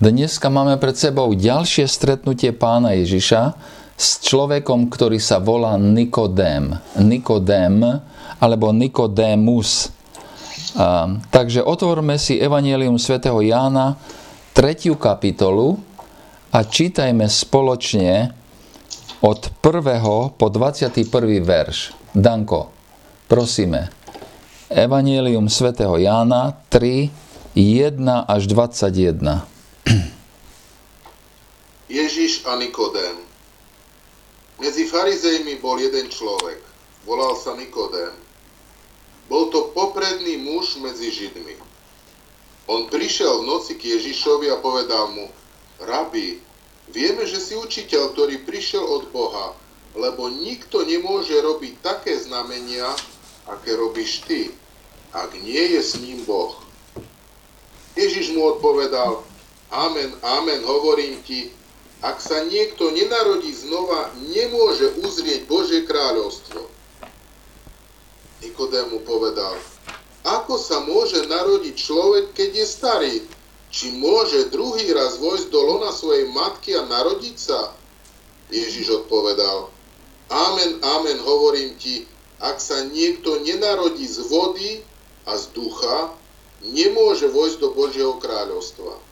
Dneska máme pred sebou ďalšie stretnutie pána Ježiša s človekom, ktorý sa volá Nikodém. Nikodém alebo Nikodémus. A, takže otvorme si Evangelium svätého Jána, 3. kapitolu a čítajme spoločne od 1. po 21. verš. Danko, prosíme. Evangelium svätého Jána 3, 1 až 21. Ježiš a Nikodém. Medzi farizejmi bol jeden človek. Volal sa Nikodém. Bol to popredný muž medzi Židmi. On prišiel v noci k Ježišovi a povedal mu, Rabi, vieme, že si učiteľ, ktorý prišiel od Boha, lebo nikto nemôže robiť také znamenia, aké robíš ty, ak nie je s ním Boh. Ježiš mu odpovedal, Amen, amen, hovorím ti, ak sa niekto nenarodí znova, nemôže uzrieť Božie kráľovstvo. Nikodém povedal, ako sa môže narodiť človek, keď je starý? Či môže druhý raz vojsť do lona svojej matky a narodiť sa? Ježiš odpovedal, Amen, amen, hovorím ti, ak sa niekto nenarodí z vody a z ducha, nemôže vojsť do Božieho kráľovstva.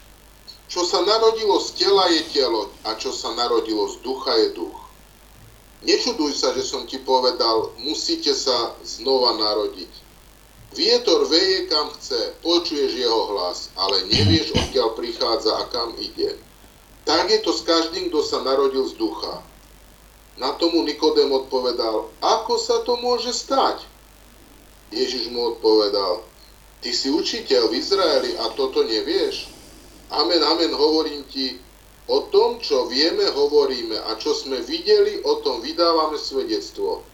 Čo sa narodilo z tela je telo a čo sa narodilo z ducha je duch. Nečuduj sa, že som ti povedal, musíte sa znova narodiť. Vietor veje kam chce, počuješ jeho hlas, ale nevieš, odkiaľ prichádza a kam ide. Tak je to s každým, kto sa narodil z ducha. Na tomu Nikodem odpovedal, ako sa to môže stať? Ježiš mu odpovedal, ty si učiteľ v Izraeli a toto nevieš? Amen, amen, hovorím ti, o tom, čo vieme, hovoríme a čo sme videli, o tom vydávame svedectvo.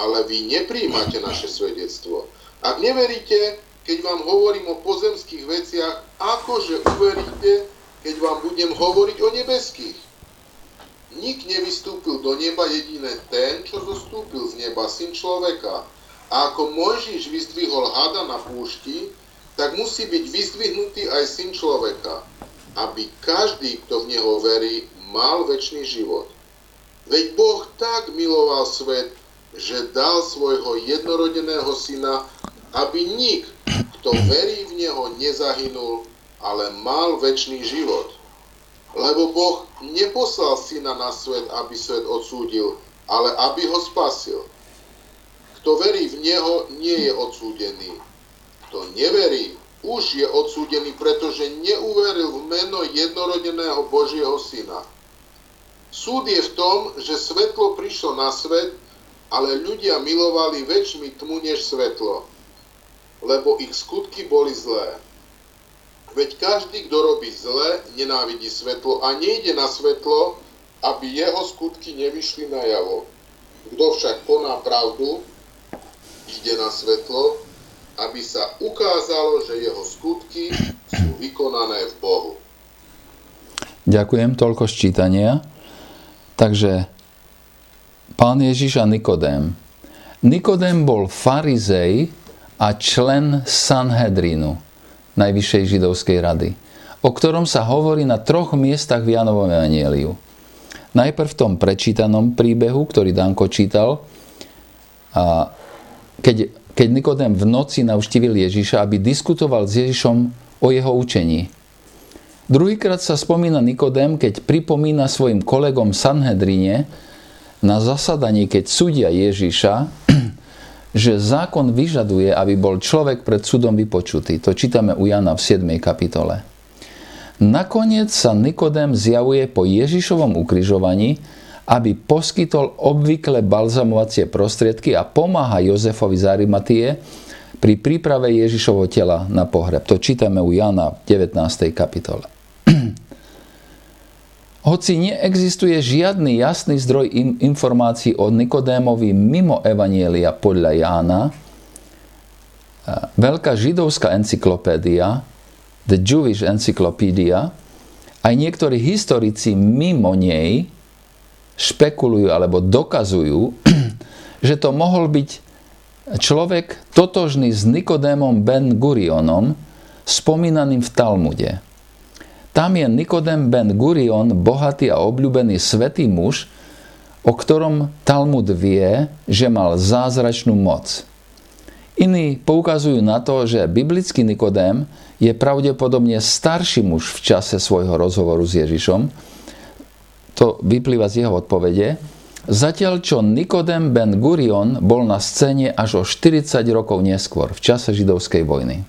Ale vy nepríjmate naše svedectvo. Ak neveríte, keď vám hovorím o pozemských veciach, akože uveríte, keď vám budem hovoriť o nebeských? Nik nevystúpil do neba jediné ten, čo zostúpil z neba, syn človeka. A ako Mojžiš vyzdvihol hada na púšti, tak musí byť vyzdvihnutý aj syn človeka aby každý, kto v Neho verí, mal väčší život. Veď Boh tak miloval svet, že dal svojho jednorodeného syna, aby nik, kto verí v Neho, nezahynul, ale mal väčší život. Lebo Boh neposlal syna na svet, aby svet odsúdil, ale aby ho spasil. Kto verí v Neho, nie je odsúdený. Kto neverí, už je odsúdený, pretože neuveril v meno jednorodeného Božieho Syna. Súd je v tom, že svetlo prišlo na svet, ale ľudia milovali väčšmi tmu než svetlo, lebo ich skutky boli zlé. Veď každý, kto robí zle, nenávidí svetlo a nejde na svetlo, aby jeho skutky nevyšli na javo. Kto však koná pravdu, ide na svetlo, aby sa ukázalo, že jeho skutky sú vykonané v Bohu. Ďakujem, toľko ščítania. Takže pán Ježiš a Nikodém. Nikodém bol farizej a člen Sanhedrinu, Najvyššej židovskej rady, o ktorom sa hovorí na troch miestach v Janovom evanieliu. Najprv v tom prečítanom príbehu, ktorý Danko čítal, a keď keď Nikodém v noci navštívil Ježiša, aby diskutoval s Ježišom o jeho učení. Druhýkrát sa spomína Nikodém, keď pripomína svojim kolegom Sanhedrine na zasadaní, keď súdia Ježiša, že zákon vyžaduje, aby bol človek pred súdom vypočutý. To čítame u Jana v 7. kapitole. Nakoniec sa Nikodém zjavuje po Ježišovom ukrižovaní, aby poskytol obvykle balzamovacie prostriedky a pomáha Jozefovi z Arimatie pri príprave Ježišovho tela na pohreb. To čítame u Jana v 19. kapitole. Hoci neexistuje žiadny jasný zdroj informácií o Nikodémovi mimo Evanielia podľa Jána, veľká židovská encyklopédia, The Jewish Encyclopedia, aj niektorí historici mimo nej špekulujú alebo dokazujú, že to mohol byť človek totožný s Nikodémom Ben Gurionom, spomínaným v Talmude. tam je Nikodem ben Gurion, bohatý a obľúbený svetý muž, o ktorom Talmud vie, že mal zázračnú moc. Iní poukazujú na to, že biblický Nikodém je pravdepodobne starší muž v čase svojho rozhovoru s Ježišom. To vyplýva z jeho odpovede. Zatiaľ, čo Nikodem ben Gurion bol na scéne až o 40 rokov neskôr, v čase židovskej vojny.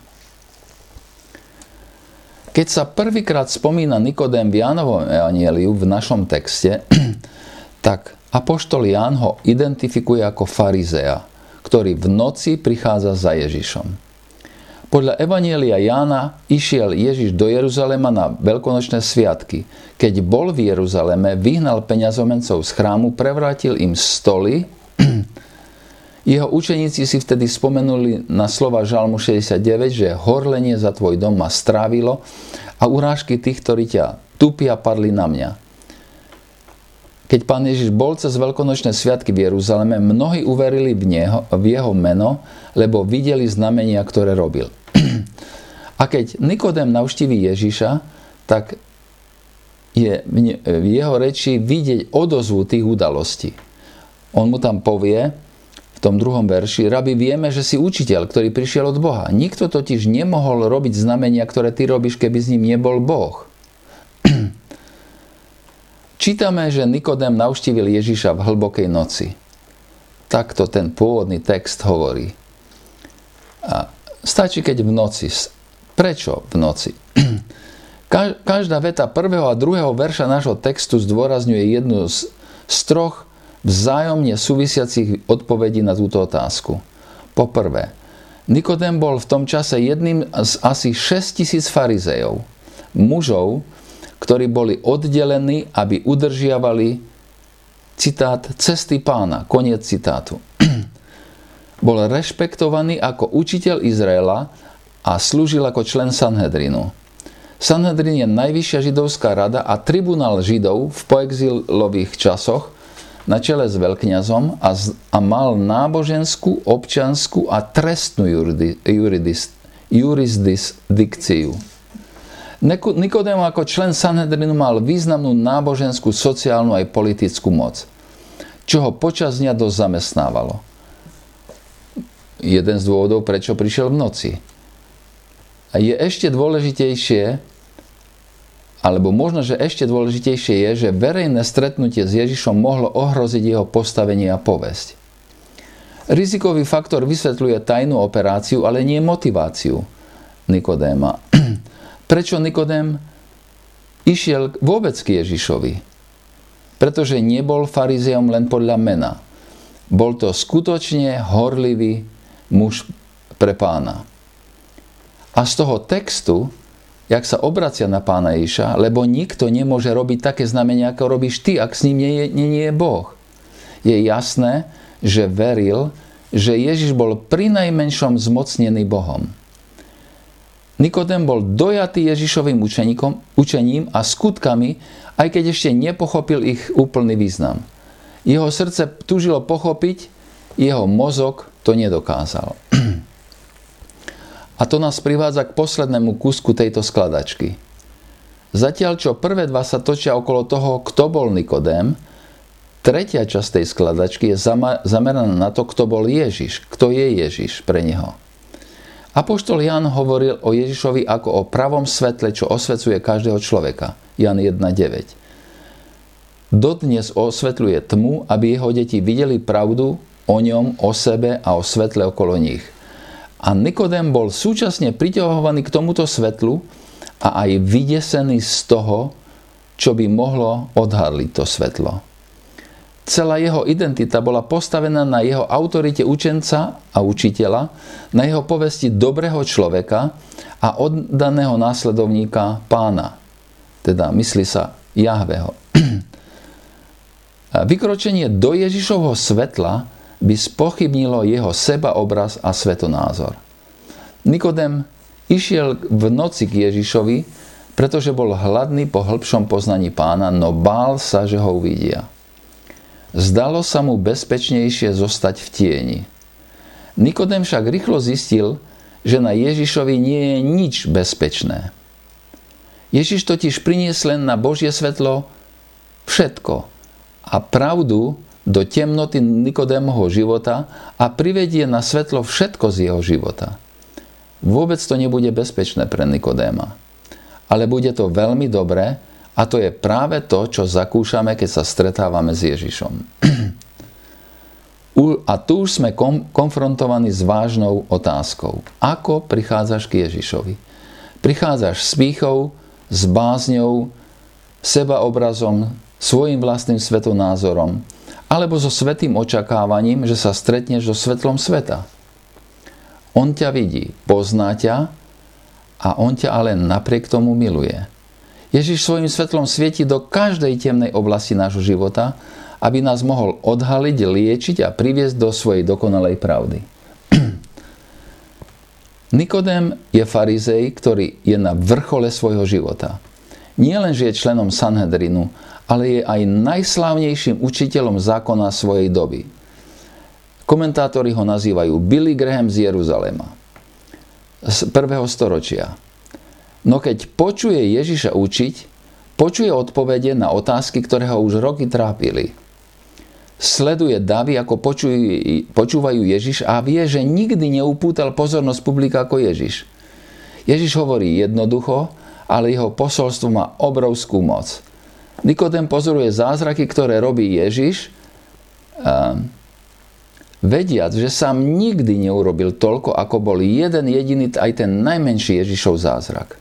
Keď sa prvýkrát spomína Nikodem v Jánovom evanieliu v našom texte, tak apoštol Ján ho identifikuje ako farizea, ktorý v noci prichádza za Ježišom. Podľa Evanielia Jána išiel Ježiš do Jeruzalema na veľkonočné sviatky. Keď bol v Jeruzaleme, vyhnal peňazomencov z chrámu, prevrátil im stoly. Jeho učeníci si vtedy spomenuli na slova Žalmu 69, že horlenie za tvoj dom ma strávilo a urážky tých, ktorí ťa tupia, padli na mňa. Keď pán Ježiš bol cez veľkonočné sviatky v Jeruzaleme, mnohí uverili v, neho, v jeho meno, lebo videli znamenia, ktoré robil. A keď Nikodem navštíví Ježiša, tak je v jeho reči vidieť odozvu tých udalostí. On mu tam povie v tom druhom verši, rabi, vieme, že si učiteľ, ktorý prišiel od Boha. Nikto totiž nemohol robiť znamenia, ktoré ty robíš, keby s ním nebol Boh. Čítame, že Nikodem navštívil Ježiša v hlbokej noci. Takto ten pôvodný text hovorí. A stačí, keď v noci Prečo v noci? Každá veta prvého a druhého verša nášho textu zdôrazňuje jednu z, z troch vzájomne súvisiacich odpovedí na túto otázku. Poprvé, Nikodem bol v tom čase jedným z asi 6 tisíc farizejov, mužov, ktorí boli oddelení, aby udržiavali citát cesty pána, koniec citátu. bol rešpektovaný ako učiteľ Izraela a slúžil ako člen Sanhedrinu. Sanhedrin je najvyššia židovská rada a tribunál židov v poexilových časoch na čele s veľkňazom a, z, a mal náboženskú, občanskú a trestnú juridi, juridis, jurisdikciu. Nikodém ako člen Sanhedrinu mal významnú náboženskú, sociálnu aj politickú moc, čo ho počas dňa dosť zamestnávalo. Jeden z dôvodov, prečo prišiel v noci a je ešte dôležitejšie, alebo možno, že ešte dôležitejšie je, že verejné stretnutie s Ježišom mohlo ohroziť jeho postavenie a povesť. Rizikový faktor vysvetľuje tajnú operáciu, ale nie motiváciu Nikodéma. Prečo Nikodém išiel vôbec k Ježišovi? Pretože nebol farizeom len podľa mena. Bol to skutočne horlivý muž pre pána. A z toho textu, jak sa obracia na pána Ježiša, lebo nikto nemôže robiť také znamenia, ako robíš ty, ak s ním nie je, nie, nie je Boh. Je jasné, že veril, že Ježiš bol pri najmenšom zmocnený Bohom. Nikodem bol dojatý Ježišovým učeníkom, učením a skutkami, aj keď ešte nepochopil ich úplný význam. Jeho srdce túžilo pochopiť, jeho mozog to nedokázal. A to nás privádza k poslednému kúsku tejto skladačky. Zatiaľ, čo prvé dva sa točia okolo toho, kto bol Nikodém, tretia časť tej skladačky je zameraná na to, kto bol Ježiš, kto je Ježiš pre neho. Apoštol Jan hovoril o Ježišovi ako o pravom svetle, čo osvecuje každého človeka. Jan 1.9. Dodnes osvetľuje tmu, aby jeho deti videli pravdu o ňom, o sebe a o svetle okolo nich – a Nikodem bol súčasne priťahovaný k tomuto svetlu a aj vydesený z toho, čo by mohlo odhadliť to svetlo. Celá jeho identita bola postavená na jeho autorite učenca a učiteľa, na jeho povesti dobrého človeka a oddaného následovníka pána. Teda myslí sa Jahveho. Vykročenie do Ježišovho svetla by spochybnilo jeho sebaobraz a svetonázor. Nikodem išiel v noci k Ježišovi, pretože bol hladný po hĺbšom poznaní pána, no bál sa, že ho uvidia. Zdalo sa mu bezpečnejšie zostať v tieni. Nikodem však rýchlo zistil, že na Ježišovi nie je nič bezpečné. Ježiš totiž priniesl len na Božie svetlo všetko a pravdu do temnoty Nikodémovho života a privedie na svetlo všetko z jeho života. Vôbec to nebude bezpečné pre Nikodéma. Ale bude to veľmi dobré a to je práve to, čo zakúšame, keď sa stretávame s Ježišom. A tu už sme konfrontovaní s vážnou otázkou. Ako prichádzaš k Ježišovi? Prichádzaš s pýchou, s bázňou, sebaobrazom, svojim vlastným svetonázorom, alebo so svetým očakávaním, že sa stretneš so svetlom sveta. On ťa vidí, pozná ťa a on ťa ale napriek tomu miluje. Ježiš svojim svetlom svieti do každej temnej oblasti nášho života, aby nás mohol odhaliť, liečiť a priviesť do svojej dokonalej pravdy. Nikodém je farizej, ktorý je na vrchole svojho života. Nie len, že je členom Sanhedrinu, ale je aj najslávnejším učiteľom zákona svojej doby. Komentátori ho nazývajú Billy Graham z Jeruzalema z prvého storočia. No keď počuje Ježiša učiť, počuje odpovede na otázky, ktoré ho už roky trápili sleduje davy, ako počúvajú Ježiš a vie, že nikdy neupútal pozornosť publika ako Ježiš. Ježiš hovorí jednoducho, ale jeho posolstvo má obrovskú moc. Nikodem pozoruje zázraky, ktoré robí Ježiš, vediac, že sám nikdy neurobil toľko, ako bol jeden jediný, aj ten najmenší Ježišov zázrak.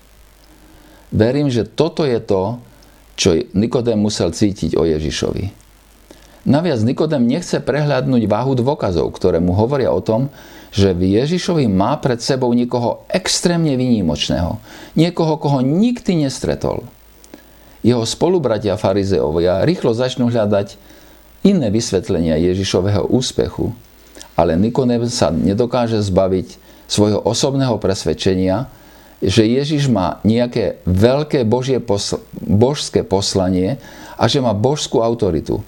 Verím, že toto je to, čo Nikodem musel cítiť o Ježišovi. Naviac Nikodem nechce prehľadnúť váhu dôkazov, ktoré mu hovoria o tom, že v Ježišovi má pred sebou niekoho extrémne výnimočného. Niekoho, koho nikdy nestretol. Jeho spolubratia farizeovia rýchlo začnú hľadať iné vysvetlenia Ježišového úspechu, ale Nikodem sa nedokáže zbaviť svojho osobného presvedčenia, že Ježiš má nejaké veľké božie posl- božské poslanie a že má božskú autoritu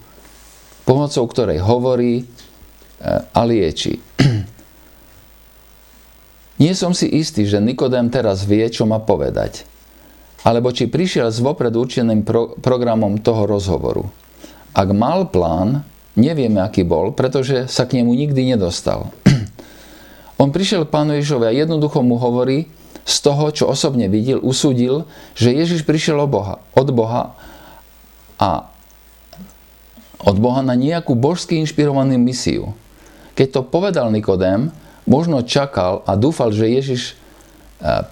pomocou ktorej hovorí e, a lieči. Nie som si istý, že Nikodém teraz vie, čo má povedať. Alebo či prišiel s vopred určeným pro- programom toho rozhovoru. Ak mal plán, nevieme, aký bol, pretože sa k nemu nikdy nedostal. On prišiel k pánu Ježovi a jednoducho mu hovorí, z toho, čo osobne videl, usúdil, že Ježiš prišiel od Boha, od Boha a od Boha na nejakú božsky inšpirovanú misiu. Keď to povedal Nikodém, možno čakal a dúfal, že Ježiš e,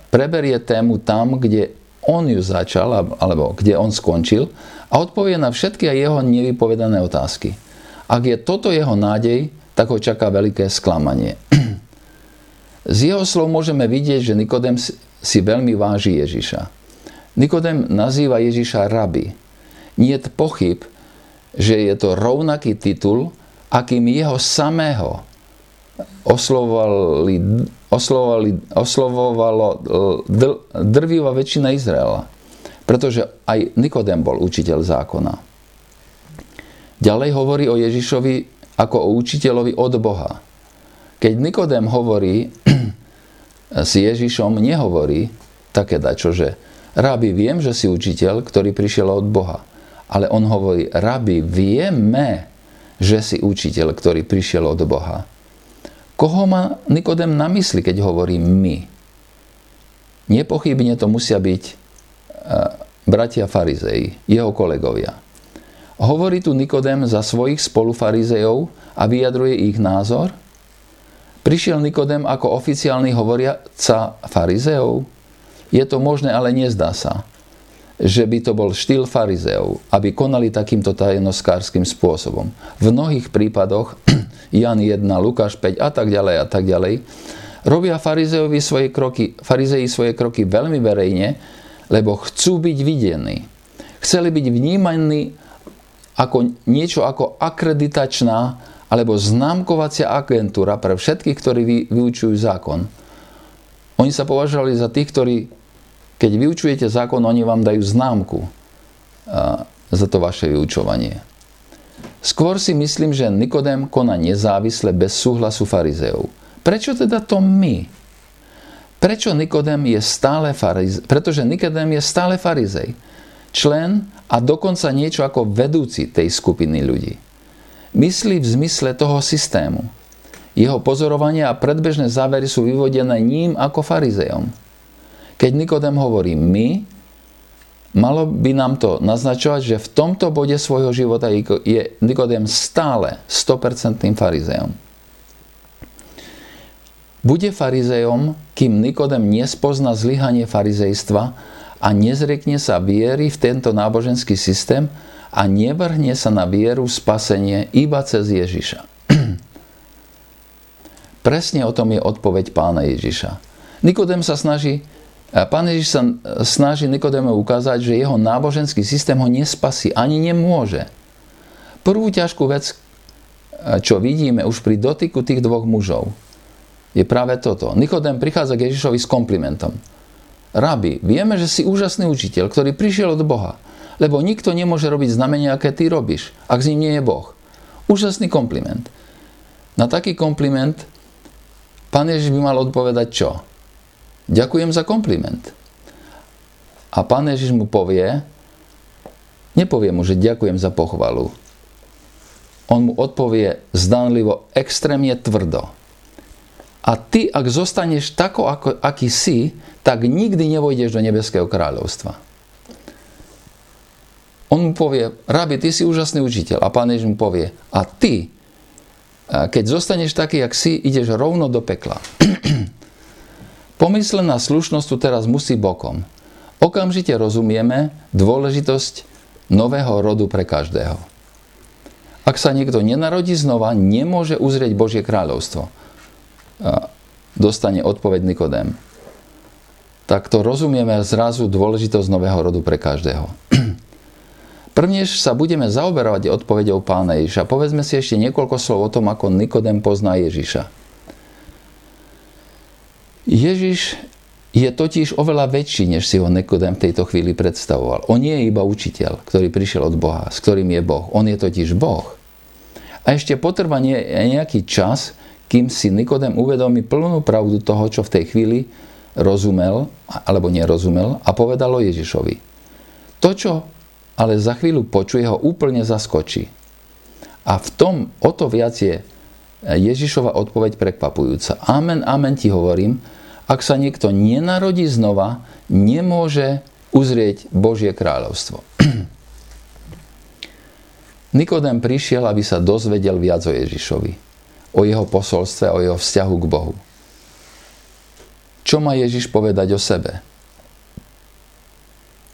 preberie tému tam, kde on ju začal, alebo kde on skončil a odpovie na všetky jeho nevypovedané otázky. Ak je toto jeho nádej, tak ho čaká veľké sklamanie. Z jeho slov môžeme vidieť, že Nikodem si veľmi váži Ježiša. Nikodem nazýva Ježiša rabi. Nie pochyb, že je to rovnaký titul, akým jeho samého oslovovali, oslovovali, oslovovalo drvivá väčšina Izraela. Pretože aj Nikodem bol učiteľ zákona. Ďalej hovorí o Ježišovi ako o učiteľovi od Boha. Keď Nikodem hovorí s Ježišom, nehovorí také dačo, že Rábi, viem, že si učiteľ, ktorý prišiel od Boha. Ale on hovorí, rabi, vieme, že si učiteľ, ktorý prišiel od Boha. Koho má Nikodem na mysli, keď hovorí my? Nepochybne to musia byť e, bratia farizei, jeho kolegovia. Hovorí tu Nikodem za svojich spolufarizejov a vyjadruje ich názor? Prišiel Nikodem ako oficiálny hovoriaca farizeov? Je to možné, ale nezdá sa že by to bol štýl farizeov, aby konali takýmto tajnoskárským spôsobom. V mnohých prípadoch, Jan 1, Lukáš 5 a tak ďalej a tak ďalej, robia farizeovi svoje kroky, farizei svoje kroky veľmi verejne, lebo chcú byť videní. Chceli byť vnímaní ako niečo ako akreditačná alebo známkovacia agentúra pre všetkých, ktorí vyučujú zákon. Oni sa považovali za tých, ktorí keď vyučujete zákon, oni vám dajú známku za to vaše vyučovanie. Skôr si myslím, že Nikodém koná nezávisle bez súhlasu farizeov. Prečo teda to my? Prečo Nikodem je stále farizej? Pretože Nikodem je stále farizej. Člen a dokonca niečo ako vedúci tej skupiny ľudí. Myslí v zmysle toho systému. Jeho pozorovania a predbežné závery sú vyvodené ním ako farizejom. Keď Nikodem hovorí my, malo by nám to naznačovať, že v tomto bode svojho života je Nikodem stále 100% farizejom. Bude farizejom, kým Nikodem nespozna zlyhanie farizejstva a nezrekne sa viery v tento náboženský systém a nevrhne sa na vieru spasenie iba cez Ježiša. Presne o tom je odpoveď pána Ježiša. Nikodem sa snaží, pán Ježiš sa snaží Nikodemu ukázať, že jeho náboženský systém ho nespasí, ani nemôže. Prvú ťažkú vec, čo vidíme už pri dotyku tých dvoch mužov, je práve toto. Nikodem prichádza k Ježišovi s komplimentom. Rabi, vieme, že si úžasný učiteľ, ktorý prišiel od Boha, lebo nikto nemôže robiť znamenia, aké ty robíš, ak z ním nie je Boh. Úžasný kompliment. Na taký kompliment pán Ježiš by mal odpovedať čo? Ďakujem za kompliment. A pán Ježiš mu povie, nepovie mu, že ďakujem za pochvalu. On mu odpovie zdanlivo extrémne tvrdo. A ty, ak zostaneš tako, ako, aký si, tak nikdy nevojdeš do nebeského kráľovstva. On mu povie, rabi, ty si úžasný učiteľ. A pán Ježiš mu povie, a ty, keď zostaneš taký, jak si, ideš rovno do pekla. Pomyslená slušnosť tu teraz musí bokom. Okamžite rozumieme dôležitosť nového rodu pre každého. Ak sa niekto nenarodí znova, nemôže uzrieť Božie kráľovstvo dostane odpoveď Nikodém. Tak to rozumieme zrazu dôležitosť nového rodu pre každého. Prvnež sa budeme zaoberovať odpovedou pána Ježiša. Povedzme si ešte niekoľko slov o tom, ako Nikodem pozná Ježiša. Ježiš je totiž oveľa väčší, než si ho Nikodem v tejto chvíli predstavoval. On nie je iba učiteľ, ktorý prišiel od Boha, s ktorým je Boh. On je totiž Boh. A ešte potrvá nejaký čas, kým si Nikodem uvedomí plnú pravdu toho, čo v tej chvíli rozumel alebo nerozumel a povedalo Ježišovi. To, čo ale za chvíľu počuje, ho úplne zaskočí. A v tom o to viac je Ježišova odpoveď prekvapujúca. Amen, amen ti hovorím, ak sa niekto nenarodí znova, nemôže uzrieť Božie kráľovstvo. Nikodem prišiel, aby sa dozvedel viac o Ježišovi o jeho posolstve, o jeho vzťahu k Bohu. Čo má Ježiš povedať o sebe?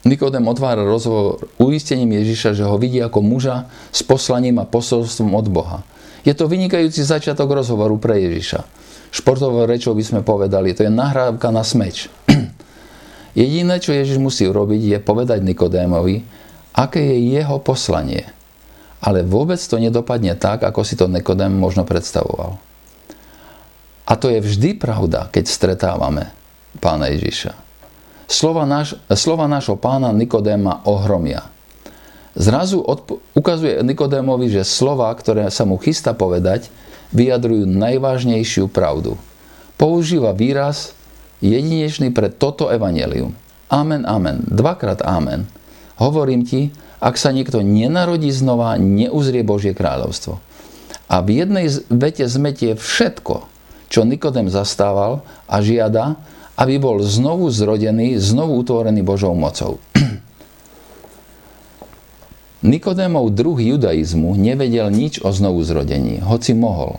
Nikodem otvára rozhovor uistením Ježiša, že ho vidí ako muža s poslaním a posolstvom od Boha. Je to vynikajúci začiatok rozhovoru pre Ježiša. Športovou rečou by sme povedali, to je nahrávka na smeč. Jediné, čo Ježiš musí urobiť, je povedať Nikodémovi, aké je jeho poslanie ale vôbec to nedopadne tak, ako si to Nikodem možno predstavoval. A to je vždy pravda, keď stretávame pána Ježiša. Slova, náš, slova nášho pána Nikodéma ohromia. Zrazu odpo- ukazuje Nikodémovi, že slova, ktoré sa mu chystá povedať, vyjadrujú najvážnejšiu pravdu. Používa výraz jedinečný pre toto evanelium. Amen, amen. Dvakrát amen. Hovorím ti, ak sa niekto nenarodí znova, neuzrie Božie kráľovstvo. A v jednej vete zmetie všetko, čo Nikodem zastával a žiada, aby bol znovu zrodený, znovu utvorený Božou mocou. Nikodémov druh judaizmu nevedel nič o znovu zrodení, hoci mohol.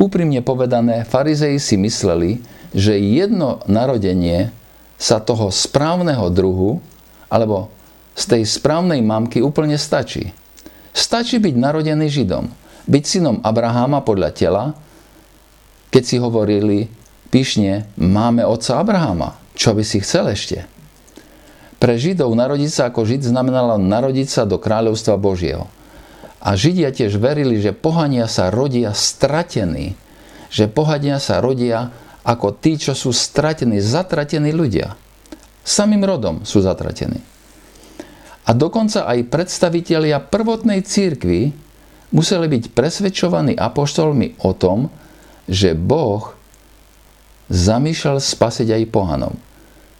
Úprimne povedané, farizeji si mysleli, že jedno narodenie sa toho správneho druhu, alebo z tej správnej mamky úplne stačí. Stačí byť narodený Židom, byť synom Abraháma podľa tela, keď si hovorili pyšne, máme otca Abraháma, čo by si chcel ešte? Pre Židov narodiť sa ako Žid znamenalo narodiť sa do kráľovstva Božieho. A Židia tiež verili, že pohania sa rodia stratení, že pohania sa rodia ako tí, čo sú stratení, zatratení ľudia. Samým rodom sú zatratení. A dokonca aj predstavitelia prvotnej církvy museli byť presvedčovaní apoštolmi o tom, že Boh zamýšľal spasiť aj pohanov.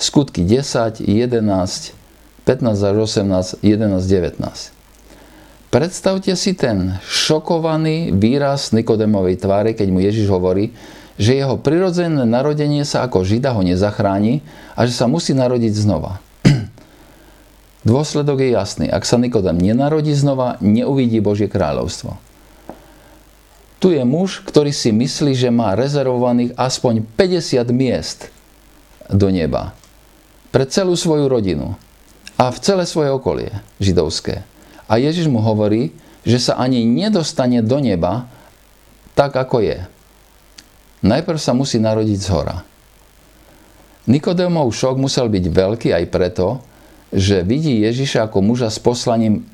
Skutky 10, 11, 15 až 18, 11, 19. Predstavte si ten šokovaný výraz Nikodemovej tváre, keď mu Ježiš hovorí, že jeho prirodzené narodenie sa ako Žida ho nezachráni a že sa musí narodiť znova. Dôsledok je jasný. Ak sa Nikodem nenarodí znova, neuvidí Božie kráľovstvo. Tu je muž, ktorý si myslí, že má rezervovaných aspoň 50 miest do neba. Pre celú svoju rodinu. A v celé svoje okolie židovské. A Ježiš mu hovorí, že sa ani nedostane do neba tak, ako je. Najprv sa musí narodiť z hora. Nikodémov šok musel byť veľký aj preto, že vidí Ježiša ako muža s poslaním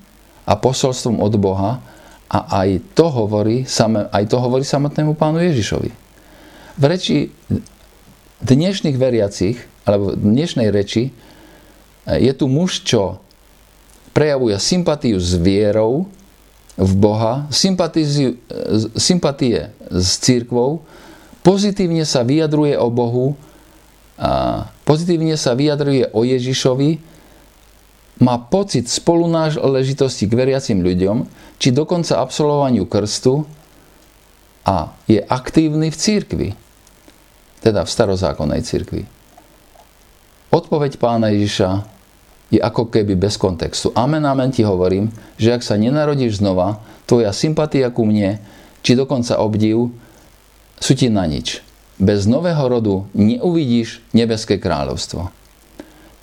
a posolstvom od Boha a aj to hovorí, aj to hovorí samotnému pánu Ježišovi. V reči dnešných veriacich, alebo v dnešnej reči, je tu muž, čo prejavuje sympatiu s vierou v Boha, sympatie s církvou, pozitívne sa vyjadruje o Bohu, a pozitívne sa vyjadruje o Ježišovi, má pocit spolunáležitosti k veriacim ľuďom, či dokonca absolvovaniu krstu a je aktívny v církvi, teda v starozákonnej církvi. Odpoveď pána Ježiša je ako keby bez kontextu. Amen, amen ti hovorím, že ak sa nenarodíš znova, tvoja sympatia ku mne, či dokonca obdiv, sú ti na nič. Bez nového rodu neuvidíš nebeské kráľovstvo.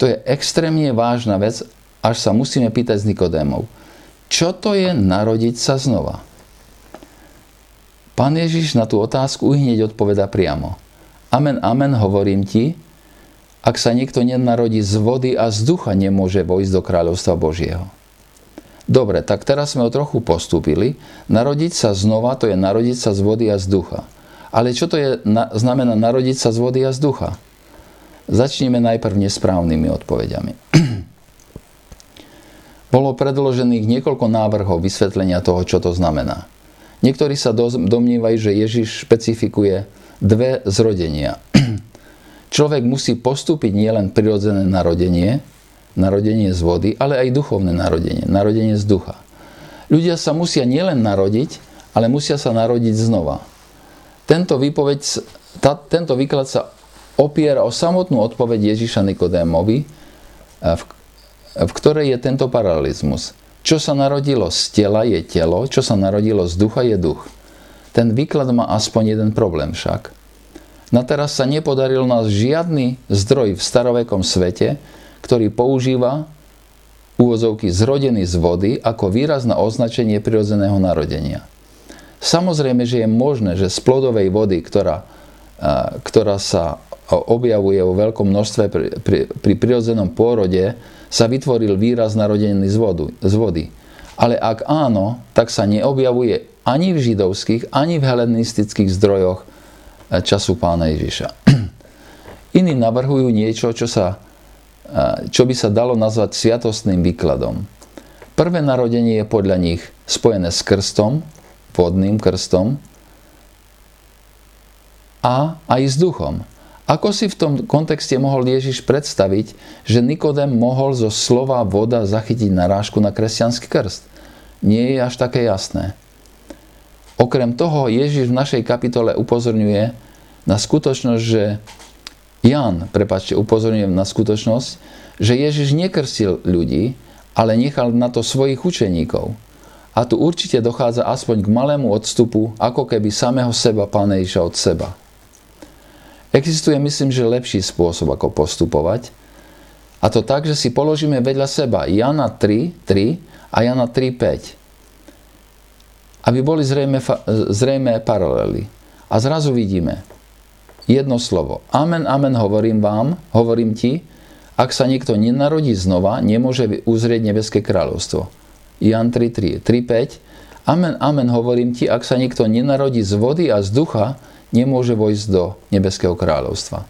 To je extrémne vážna vec, až sa musíme pýtať s Nikodémov. Čo to je narodiť sa znova? Pán Ježiš na tú otázku hneď odpoveda priamo. Amen, amen, hovorím ti, ak sa niekto nenarodí z vody a z ducha, nemôže vojsť do kráľovstva Božieho. Dobre, tak teraz sme ho trochu postúpili. Narodiť sa znova, to je narodiť sa z vody a z ducha. Ale čo to je, na, znamená narodiť sa z vody a z ducha? Začneme najprv nesprávnymi odpovediami. Bolo predložených niekoľko návrhov vysvetlenia toho, čo to znamená. Niektorí sa domnívajú, že Ježiš špecifikuje dve zrodenia. Človek musí postúpiť nielen prirodzené narodenie, narodenie z vody, ale aj duchovné narodenie, narodenie z ducha. Ľudia sa musia nielen narodiť, ale musia sa narodiť znova. Tento, výpoveď, tá, tento výklad sa opiera o samotnú odpoveď Ježiša Nikodémovi, v, v ktorej je tento paralelizmus. Čo sa narodilo z tela je telo, čo sa narodilo z ducha je duch. Ten výklad má aspoň jeden problém však. Na teraz sa nepodaril nás žiadny zdroj v starovekom svete, ktorý používa úvozovky zrodený z vody ako výraz na označenie prirodzeného narodenia. Samozrejme, že je možné, že z plodovej vody, ktorá, ktorá sa objavuje vo veľkom množstve pri, pri, pri prirodzenom pôrode, sa vytvoril výraz narodený z, vodu, z vody. Ale ak áno, tak sa neobjavuje ani v židovských, ani v helenistických zdrojoch e, času pána Ježiša. Iní navrhujú niečo, čo, sa, e, čo by sa dalo nazvať sviatostným výkladom. Prvé narodenie je podľa nich spojené s krstom, vodným krstom a aj s duchom. Ako si v tom kontexte mohol Ježiš predstaviť, že Nikodem mohol zo slova voda zachytiť narážku na kresťanský krst? Nie je až také jasné. Okrem toho Ježiš v našej kapitole upozorňuje na skutočnosť, že Jan, prepačte, upozorňujem na skutočnosť, že Ježiš nekrstil ľudí, ale nechal na to svojich učeníkov. A tu určite dochádza aspoň k malému odstupu, ako keby samého seba Pána Ježiša od seba. Existuje, myslím, že lepší spôsob, ako postupovať. A to tak, že si položíme vedľa seba Jana 3, 3 a Jana 3, 5. Aby boli zrejme, zrejme paralely. A zrazu vidíme jedno slovo. Amen, amen, hovorím vám, hovorím ti, ak sa niekto nenarodí znova, nemôže uzrieť nebeské kráľovstvo. Jan 3.3, 3.5. Amen, amen, hovorím ti, ak sa niekto nenarodí z vody a z ducha, nemôže vojsť do nebeského kráľovstva.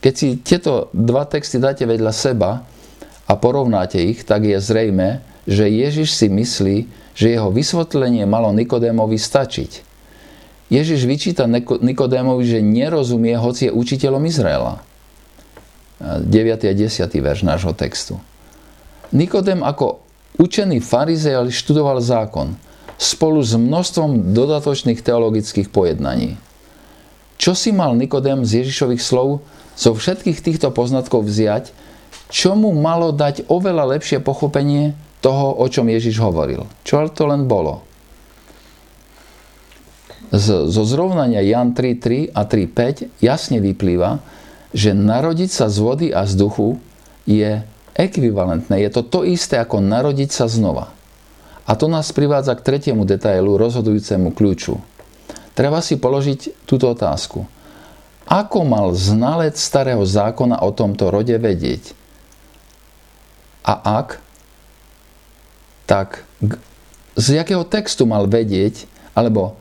Keď si tieto dva texty dáte vedľa seba a porovnáte ich, tak je zrejme, že Ježiš si myslí, že jeho vysvetlenie malo Nikodémovi stačiť. Ježiš vyčíta Nikodémovi, že nerozumie, hoci je učiteľom Izraela. 9. a 10. verš nášho textu. Nikodém ako učený farizej študoval zákon spolu s množstvom dodatočných teologických pojednaní. Čo si mal Nikodém z Ježišových slov zo všetkých týchto poznatkov vziať, čo mu malo dať oveľa lepšie pochopenie toho, o čom Ježiš hovoril. Čo to len bolo? Z, zo zrovnania Jan 3.3 a 3.5 jasne vyplýva, že narodiť sa z vody a z duchu je ekvivalentné. Je to to isté ako narodiť sa znova. A to nás privádza k tretiemu detailu, rozhodujúcemu kľúču. Treba si položiť túto otázku. Ako mal znalec starého zákona o tomto rode vedieť? A ak, tak z jakého textu mal vedieť, alebo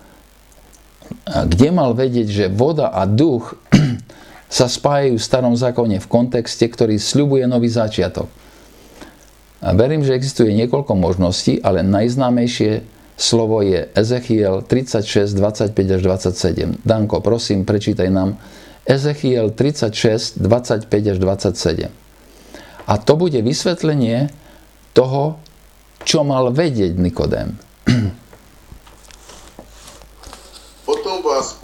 kde mal vedieť, že voda a duch sa spájajú v starom zákone v kontexte, ktorý sľubuje nový začiatok. A verím, že existuje niekoľko možností, ale najznámejšie slovo je Ezechiel 36, 25 až 27. Danko, prosím, prečítaj nám Ezechiel 36, 25 až 27. A to bude vysvetlenie toho, čo mal vedieť Nikodém. vás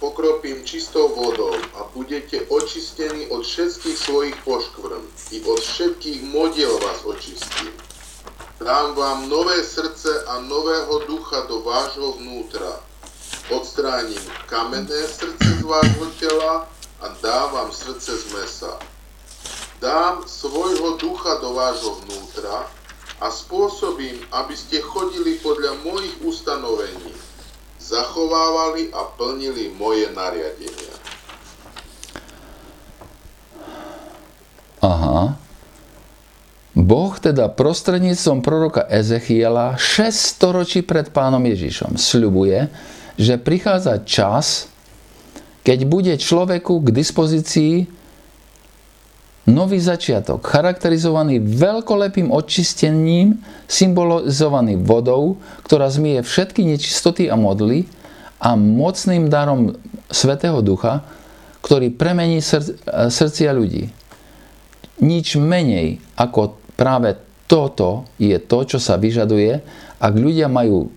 pokropím čistou vodou a budete očistení od všetkých svojich poškvrn i od všetkých modiel vás očistím. Dám vám nové srdce a nového ducha do vášho vnútra. Odstránim kamenné srdce z vášho tela a dávam srdce z mesa. Dám svojho ducha do vášho vnútra a spôsobím, aby ste chodili podľa mojich ustanovení zachovávali a plnili moje nariadenia. Aha. Boh teda prostredníctvom proroka Ezechiela 6 storočí pred pánom Ježišom sľubuje, že prichádza čas, keď bude človeku k dispozícii nový začiatok, charakterizovaný veľkolepým očistením, symbolizovaný vodou, ktorá zmije všetky nečistoty a modly a mocným darom Svetého Ducha, ktorý premení srdc- srdcia ľudí. Nič menej ako práve toto je to, čo sa vyžaduje, ak ľudia majú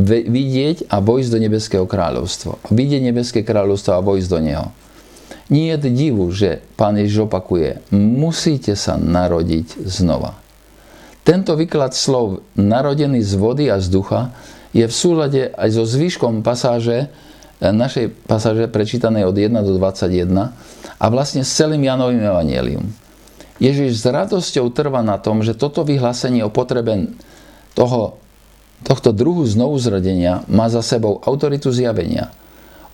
vidieť a vojsť do Nebeského kráľovstva. Vidieť Nebeské kráľovstvo a vojsť do Neho. Nie je divu, že pán Ježiš opakuje, musíte sa narodiť znova. Tento výklad slov narodený z vody a z ducha je v súlade aj so zvyškom pasáže, eh, našej pasáže prečítanej od 1 do 21 a vlastne s celým Janovým evanielium. Ježiš s radosťou trvá na tom, že toto vyhlásenie o potrebe toho, tohto druhu znovuzrodenia má za sebou autoritu zjavenia –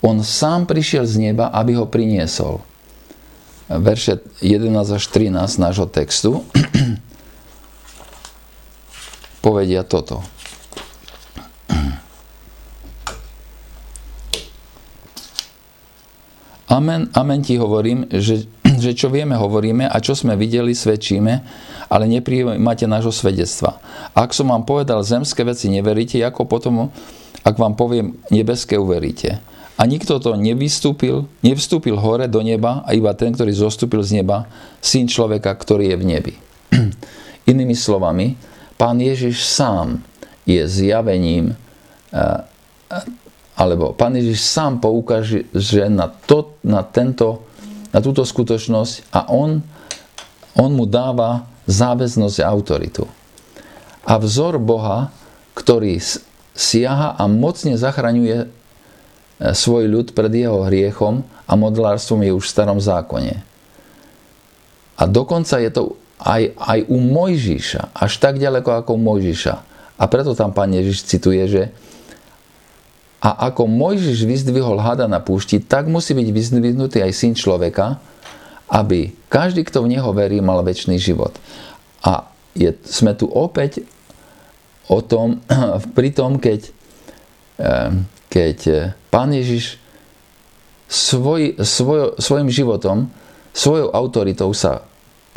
on sám prišiel z neba, aby ho priniesol. Verše 11 až 13 nášho textu povedia toto. Amen, amen ti hovorím, že, že čo vieme, hovoríme a čo sme videli, svedčíme, ale neprijímate nášho svedectva. Ak som vám povedal zemské veci, neveríte, ako potom, ak vám poviem nebeské, uveríte. A nikto to nevystúpil, nevstúpil hore do neba a iba ten, ktorý zostúpil z neba, syn človeka, ktorý je v nebi. Inými slovami, pán Ježiš sám je zjavením, eh, alebo pán Ježiš sám poukáže na, to, na, tento, na túto skutočnosť a on, on mu dáva záväznosť a autoritu. A vzor Boha, ktorý siaha a mocne zachraňuje svoj ľud pred jeho hriechom a modlárstvom je už v starom zákone. A dokonca je to aj, aj u Mojžiša, až tak ďaleko ako Mojžiša. A preto tam pán Ježiš cituje, že a ako Mojžiš vyzdvihol hada na púšti, tak musí byť vyzdvihnutý aj syn človeka, aby každý, kto v neho verí, mal väčší život. A je, sme tu opäť o tom, pri tom, keď eh, keď e, pán Ježiš svoj, svoj, svojim životom, svojou autoritou sa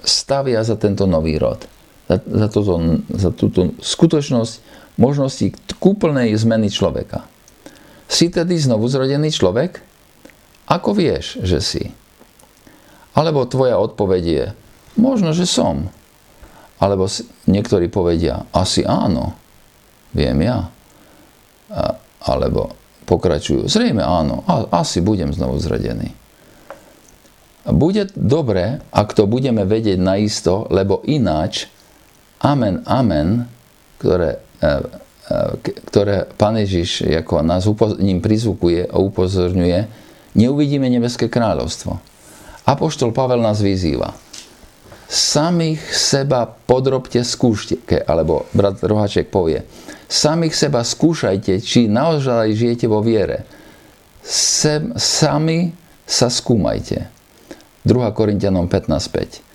stavia za tento nový rod. Za, za, toto, za túto skutočnosť možnosti kúplnej zmeny človeka. Si tedy znovu zrodený človek? Ako vieš, že si? Alebo tvoja odpoveď je, možno, že som. Alebo niektorí povedia, asi áno, viem ja. A, alebo pokračujú, zrejme áno, asi budem znovu zradený. Bude dobre, ak to budeme vedieť naisto, lebo ináč amen, amen, ktoré, e, ktoré Pán Ježiš ako nás ním prizvukuje a upozorňuje, neuvidíme nebeské kráľovstvo. Apoštol Pavel nás vyzýva. Samých seba podrobte skúške, alebo brat Rohaček povie, samých seba skúšajte, či naozaj žijete vo viere. Sem, sami sa skúmajte. 2. Korintianom 15.5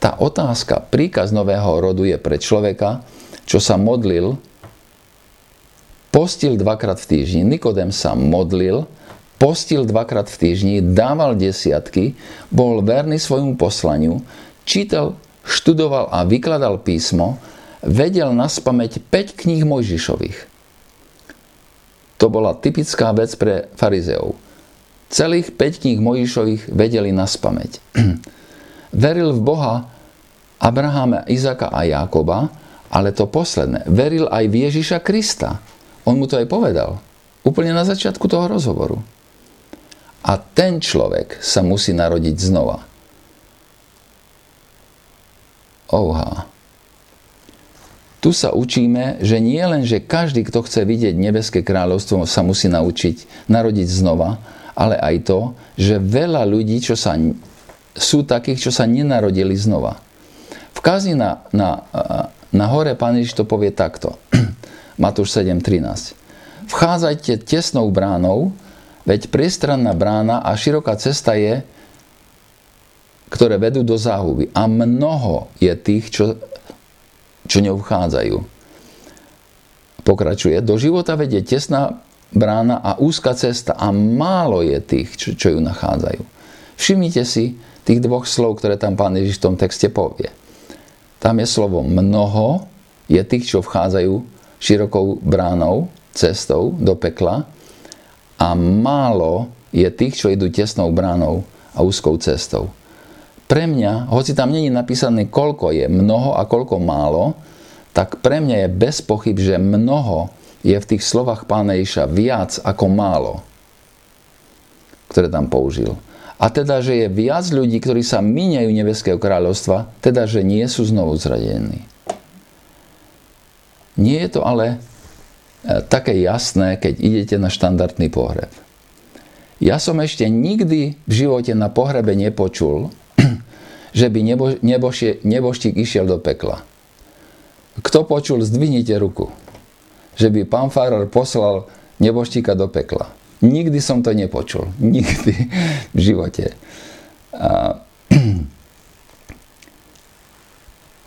tá otázka, príkaz nového rodu je pre človeka, čo sa modlil, postil dvakrát v týždni. Nikodem sa modlil, postil dvakrát v týždni, dával desiatky, bol verný svojmu poslaniu, čítal, študoval a vykladal písmo, vedel na spameť 5 kníh Mojžišových. To bola typická vec pre farizeov. Celých 5 kníh Mojžišových vedeli na spameť. Veril v Boha Abraháma, Izaka a Jákoba, ale to posledné, veril aj v Ježiša Krista. On mu to aj povedal. Úplne na začiatku toho rozhovoru. A ten človek sa musí narodiť znova. Ouha. Tu sa učíme, že nie len, že každý, kto chce vidieť nebeské kráľovstvo, sa musí naučiť narodiť znova, ale aj to, že veľa ľudí, čo sa sú takých, čo sa nenarodili znova. V kazi na, na, na hore Pán Ježiš to povie takto. Matúš 7.13. Vchádzajte tesnou bránou, veď priestranná brána a široká cesta je, ktoré vedú do záhuby. A mnoho je tých, čo, čo ňou vchádzajú. Pokračuje. Do života vedie tesná brána a úzka cesta a málo je tých, čo, čo ju nachádzajú. Všimnite si, tých dvoch slov, ktoré tam pán Ježiš v tom texte povie. Tam je slovo mnoho, je tých, čo vchádzajú širokou bránou, cestou do pekla a málo je tých, čo idú tesnou bránou a úzkou cestou. Pre mňa, hoci tam není napísané, koľko je mnoho a koľko málo, tak pre mňa je bez pochyb, že mnoho je v tých slovách pána Ježiša viac ako málo, ktoré tam použil. A teda, že je viac ľudí, ktorí sa míňajú nebeského kráľovstva, teda, že nie sú znovu zradení. Nie je to ale e, také jasné, keď idete na štandardný pohreb. Ja som ešte nikdy v živote na pohrebe nepočul, že by nebo, nebošie, neboštík išiel do pekla. Kto počul, zdvihnite ruku. Že by pán Farar poslal neboštíka do pekla. Nikdy som to nepočul. Nikdy v živote. A,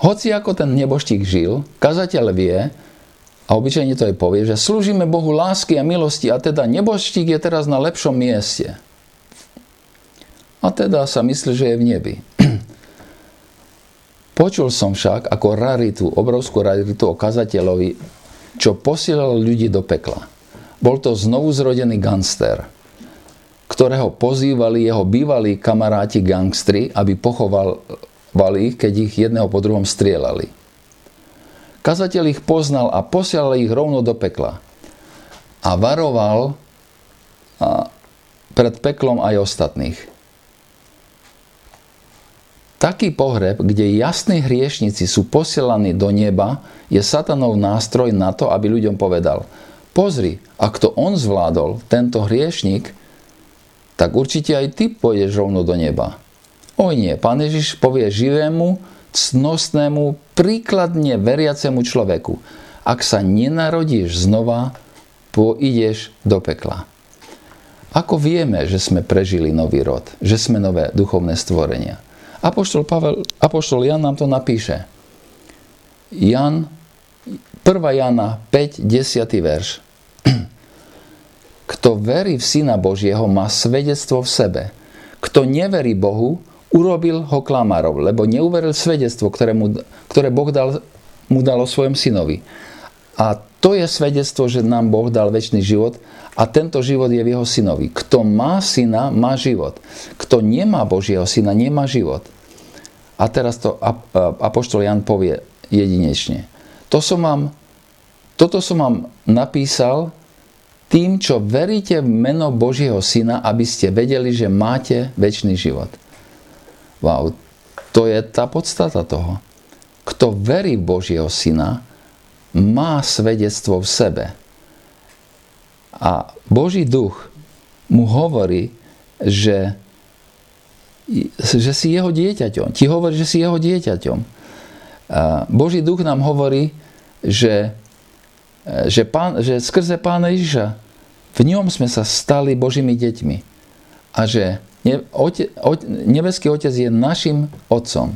hoci ako ten neboštík žil, kazateľ vie, a obyčajne to aj povie, že slúžime Bohu lásky a milosti a teda neboštík je teraz na lepšom mieste. A teda sa myslí, že je v nebi. Počul som však ako raritu, obrovskú raritu o kazateľovi, čo posielal ľudí do pekla. Bol to znovu zrodený gangster, ktorého pozývali jeho bývalí kamaráti gangstri, aby pochovali ich, keď ich jedného po druhom strieľali. Kazateľ ich poznal a posielal ich rovno do pekla. A varoval a pred peklom aj ostatných. Taký pohreb, kde jasní hriešnici sú posielaní do neba, je satanov nástroj na to, aby ľuďom povedal – Pozri, ak to on zvládol, tento hriešnik, tak určite aj ty pôjdeš rovno do neba. Oj nie, pán Ježiš povie živému, cnostnému, príkladne veriacemu človeku. Ak sa nenarodíš znova, pôjdeš do pekla. Ako vieme, že sme prežili nový rod, že sme nové duchovné stvorenia? Apoštol, Pavel, Apoštol Jan nám to napíše. Jan 1. Jana 5, 10. verš. Kto verí v Syna Božieho, má svedectvo v sebe. Kto neverí Bohu, urobil ho klamarov, lebo neuveril svedectvo, ktoré, mu, ktoré Boh dal, mu dal o svojom synovi. A To je svedectvo, že nám Boh dal väčší život a tento život je v jeho synovi. Kto má syna, má život. Kto nemá Božieho syna, nemá život. A teraz to Apoštol Jan povie jedinečne. To som vám, toto som vám napísal tým, čo veríte v meno Božieho syna, aby ste vedeli, že máte väčší život. Wow, to je tá podstata toho. Kto verí Božieho syna, má svedectvo v sebe. A Boží duch mu hovorí, že, že si jeho dieťaťom. Ti hovorí, že si jeho dieťaťom. Boží duch nám hovorí, že, že, pán, že skrze pána Ježiša v ňom sme sa stali Božími deťmi. A že ne, ote, ote, nebeský Otec je našim Otcom.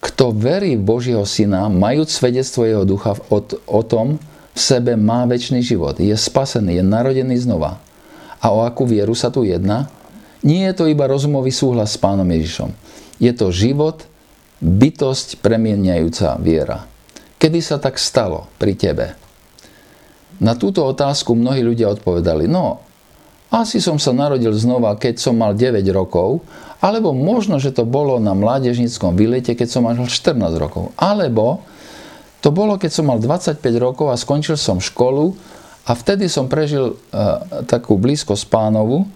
Kto verí v Božieho Syna, majúc svedectvo Jeho ducha o, o tom, v sebe má väčší život. Je spasený, je narodený znova. A o akú vieru sa tu jedná? Nie je to iba rozumový súhlas s Pánom Ježišom. Je to život, bytosť premieniajúca viera. Kedy sa tak stalo pri tebe? Na túto otázku mnohí ľudia odpovedali, no, asi som sa narodil znova, keď som mal 9 rokov alebo možno, že to bolo na mládežníckom výlete, keď som mal 14 rokov. Alebo to bolo, keď som mal 25 rokov a skončil som školu a vtedy som prežil uh, takú blízkosť pánovu.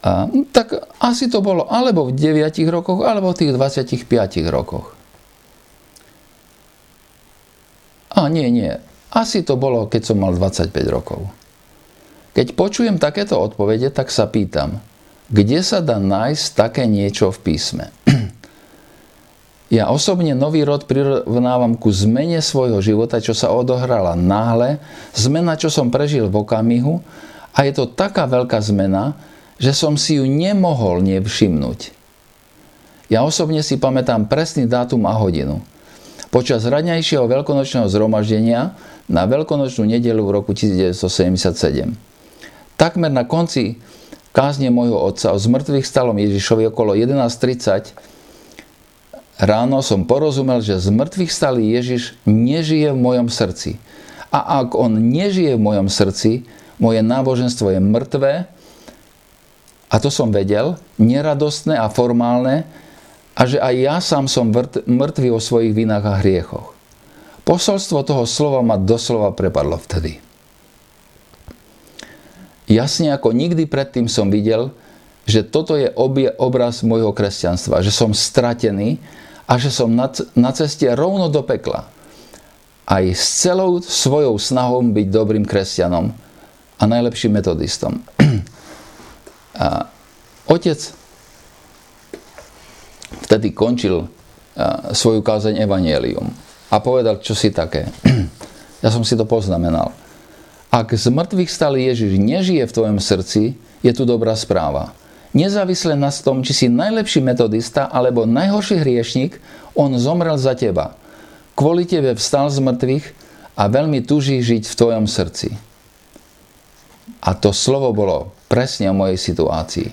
Uh, tak asi to bolo alebo v 9 rokoch, alebo v tých 25 rokoch. A nie, nie. Asi to bolo, keď som mal 25 rokov. Keď počujem takéto odpovede, tak sa pýtam, kde sa dá nájsť také niečo v písme? Ja osobne nový rod prirovnávam ku zmene svojho života, čo sa odohrala náhle, zmena, čo som prežil v okamihu a je to taká veľká zmena, že som si ju nemohol nevšimnúť. Ja osobne si pamätám presný dátum a hodinu. Počas raňajšieho veľkonočného zhromaždenia na veľkonočnú nedelu v roku 1977. Takmer na konci kázne môjho otca o zmrtvých stalom Ježišovi okolo 11.30 ráno som porozumel, že zmrtvých stalý Ježiš nežije v mojom srdci. A ak on nežije v mojom srdci, moje náboženstvo je mŕtvé, a to som vedel, neradostné a formálne, a že aj ja sám som mŕtvý o svojich vinách a hriechoch. Posolstvo toho slova ma doslova prepadlo vtedy. Jasne ako nikdy predtým som videl, že toto je obraz môjho kresťanstva, že som stratený a že som na ceste rovno do pekla. Aj s celou svojou snahou byť dobrým kresťanom a najlepším metodistom. A otec vtedy končil svoju kázeň Evangelium a povedal, čo si také. Ja som si to poznamenal. Ak z mŕtvych stalý Ježiš nežije v tvojom srdci, je tu dobrá správa. Nezávisle na tom, či si najlepší metodista alebo najhorší hriešnik, on zomrel za teba. Kvôli tebe vstal z mŕtvych a veľmi tuží žiť v tvojom srdci. A to slovo bolo presne o mojej situácii.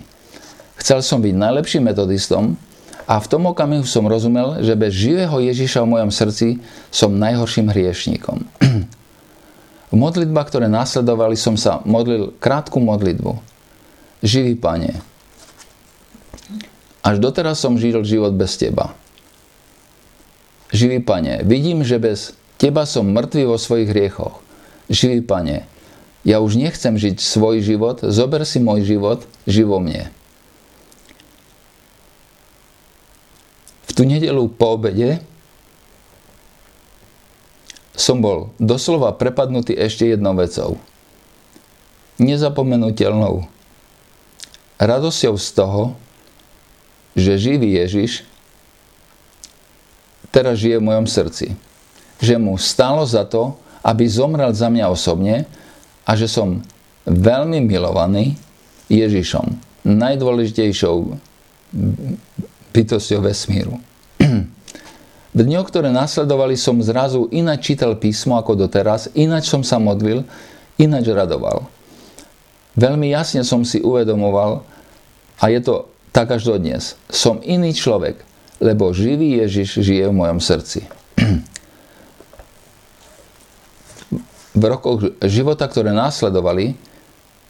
Chcel som byť najlepším metodistom a v tom okamihu som rozumel, že bez živého Ježiša v mojom srdci som najhorším hriešnikom. V ktoré následovali, som sa modlil krátku modlitbu. Živý Pane, až doteraz som žil život bez Teba. Živý Pane, vidím, že bez Teba som mŕtvý vo svojich hriechoch. Živý Pane, ja už nechcem žiť svoj život, zober si môj život, živo mne. V tú nedelu po obede som bol doslova prepadnutý ešte jednou vecou. Nezapomenutelnou radosťou z toho, že živý Ježiš teraz žije v mojom srdci. Že mu stalo za to, aby zomrel za mňa osobne a že som veľmi milovaný Ježišom, najdôležitejšou bytosťou vesmíru. Dňoch, ktoré nasledovali, som zrazu ináč čítal písmo ako doteraz, ináč som sa modlil, ináč radoval. Veľmi jasne som si uvedomoval, a je to tak až do dnes, som iný človek, lebo živý Ježiš žije v mojom srdci. v rokoch života, ktoré následovali,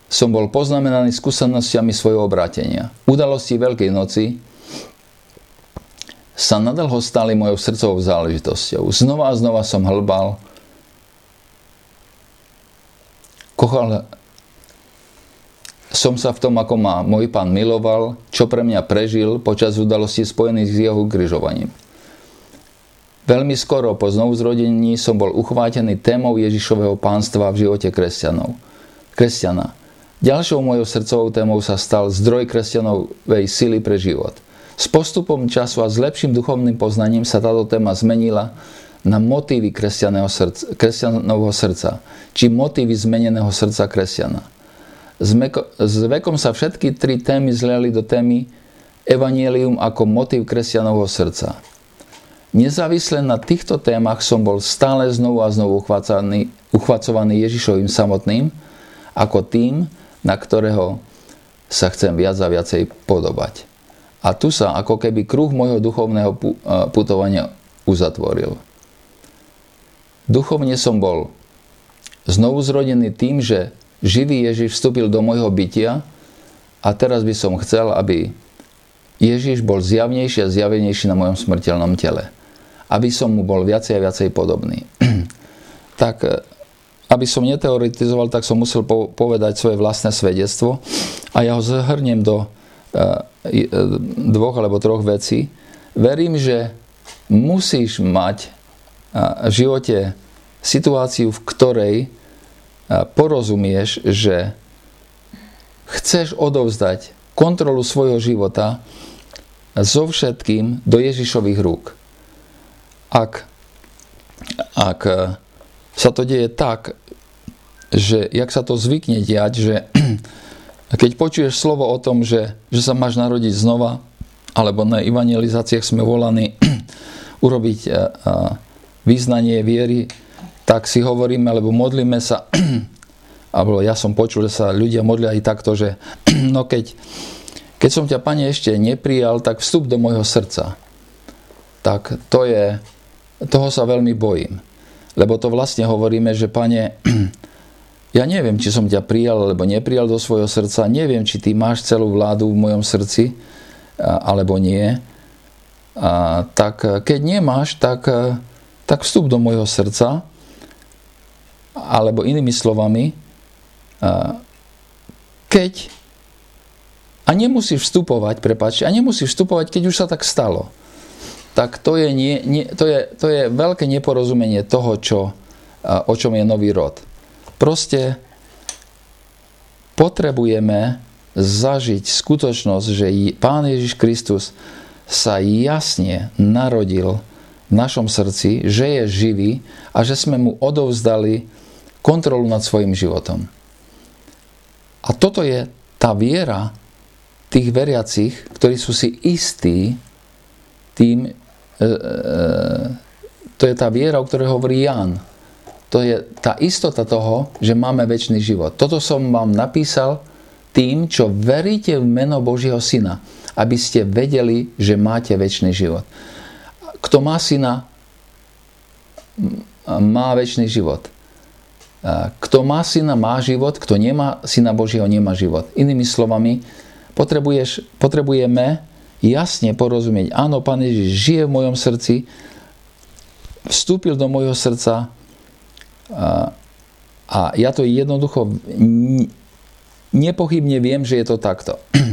som bol poznamenaný skúsenostiami svojho obrátenia. Udalosti Veľkej noci sa nadlho stali mojou srdcovou záležitosťou. Znova a znova som hlbal, kochal som sa v tom, ako ma môj pán miloval, čo pre mňa prežil počas udalostí spojených s jeho ukrižovaním. Veľmi skoro po znovuzrodení som bol uchvátený témou Ježišového pánstva v živote kresťanov. Kresťana. Ďalšou mojou srdcovou témou sa stal zdroj kresťanovej sily pre život. S postupom času a s lepším duchovným poznaním sa táto téma zmenila na motívy srdca, kresťanovho srdca, či motívy zmeneného srdca kresťana. S, vekom sa všetky tri témy zliali do témy Evangelium ako motív kresťanovho srdca. Nezávisle na týchto témach som bol stále znovu a znovu uchvacovaný Ježišovým samotným, ako tým, na ktorého sa chcem viac a viacej podobať. A tu sa ako keby kruh môjho duchovného putovania uzatvoril. Duchovne som bol znovu zrodený tým, že živý Ježiš vstúpil do môjho bytia a teraz by som chcel, aby Ježiš bol zjavnejší a zjavenejší na mojom smrteľnom tele. Aby som mu bol viacej a viacej podobný. tak aby som neteoretizoval, tak som musel povedať svoje vlastné svedectvo a ja ho zhrniem do E, dvoch alebo troch vecí. Verím, že musíš mať v živote situáciu, v ktorej porozumieš, že chceš odovzdať kontrolu svojho života so všetkým do Ježišových rúk. Ak, ak sa to deje tak, že jak sa to zvykne diať, že a keď počuješ slovo o tom, že, že sa máš narodiť znova, alebo na evangelizáciách sme volaní urobiť a, a, význanie viery, tak si hovoríme, alebo modlíme sa, alebo ja som počul, že sa ľudia modlia aj takto, že no keď, keď som ťa, Pane, ešte neprijal, tak vstup do môjho srdca. Tak to je, toho sa veľmi bojím. Lebo to vlastne hovoríme, že Pane, Ja neviem, či som ťa prijal alebo neprijal do svojho srdca. Neviem, či ty máš celú vládu v mojom srdci alebo nie. A, tak keď nemáš, tak, tak vstup do môjho srdca. Alebo inými slovami, a, keď a nemusíš vstupovať, prepáčte, a nemusíš vstupovať, keď už sa tak stalo. Tak to je, nie, nie, to je, to je veľké neporozumenie toho, čo, o čom je nový rod. Proste potrebujeme zažiť skutočnosť, že Pán Ježiš Kristus sa jasne narodil v našom srdci, že je živý a že sme mu odovzdali kontrolu nad svojim životom. A toto je tá viera tých veriacich, ktorí sú si istí tým, e, e, to je tá viera, o ktorej hovorí Ján to je tá istota toho, že máme väčší život. Toto som vám napísal tým, čo veríte v meno Božieho Syna, aby ste vedeli, že máte väčší život. Kto má syna, má väčší život. Kto má syna, má život, kto nemá syna Božieho, nemá život. Inými slovami, potrebuješ, potrebujeme jasne porozumieť, áno, Pán Ježiš žije v mojom srdci, vstúpil do môjho srdca, a, ja to jednoducho nepochybne viem, že je to takto.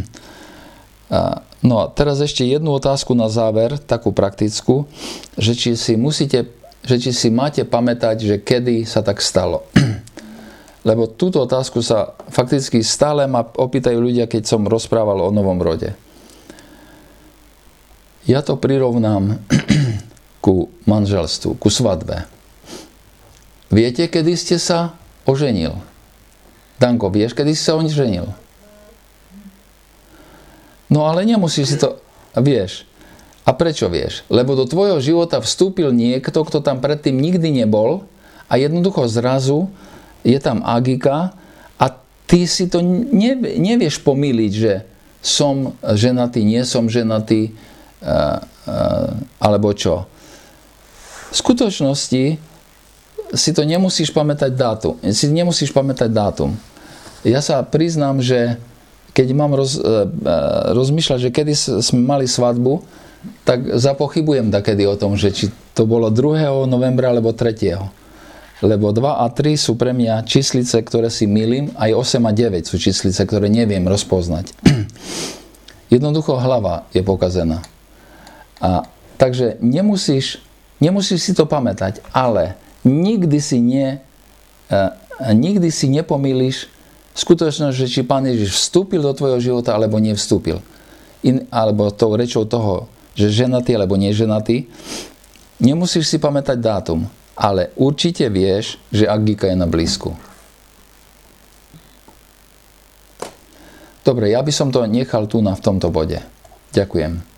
No a teraz ešte jednu otázku na záver, takú praktickú, že či si musíte, že či si máte pamätať, že kedy sa tak stalo. Lebo túto otázku sa fakticky stále ma opýtajú ľudia, keď som rozprával o novom rode. Ja to prirovnám ku manželstvu, ku svadbe. Viete, kedy ste sa oženil? Danko, vieš, kedy si sa oženil? No ale nemusíš si to... Vieš. A prečo vieš? Lebo do tvojho života vstúpil niekto, kto tam predtým nikdy nebol a jednoducho zrazu je tam Agika a ty si to nevieš pomýliť, že som ženatý, nie som ženatý, alebo čo. V skutočnosti si to nemusíš pamätať dátum. Si nemusíš pamätať dátum. Ja sa priznám, že keď mám roz, e, e, rozmýšľať, že kedy sme mali svadbu, tak zapochybujem takedy o tom, že či to bolo 2. novembra alebo 3. Lebo 2 a 3 sú pre mňa číslice, ktoré si milím, aj 8 a 9 sú číslice, ktoré neviem rozpoznať. Jednoducho hlava je pokazená. A, takže nemusíš, nemusíš si to pamätať, ale nikdy si, nie, uh, nikdy si nepomíliš skutočnosť, že či Pán Ježiš vstúpil do tvojho života alebo nevstúpil. In, alebo tou rečou toho, že ženatý alebo neženatý, nemusíš si pamätať dátum, ale určite vieš, že Agika je na blízku. Dobre, ja by som to nechal tu na v tomto bode. Ďakujem.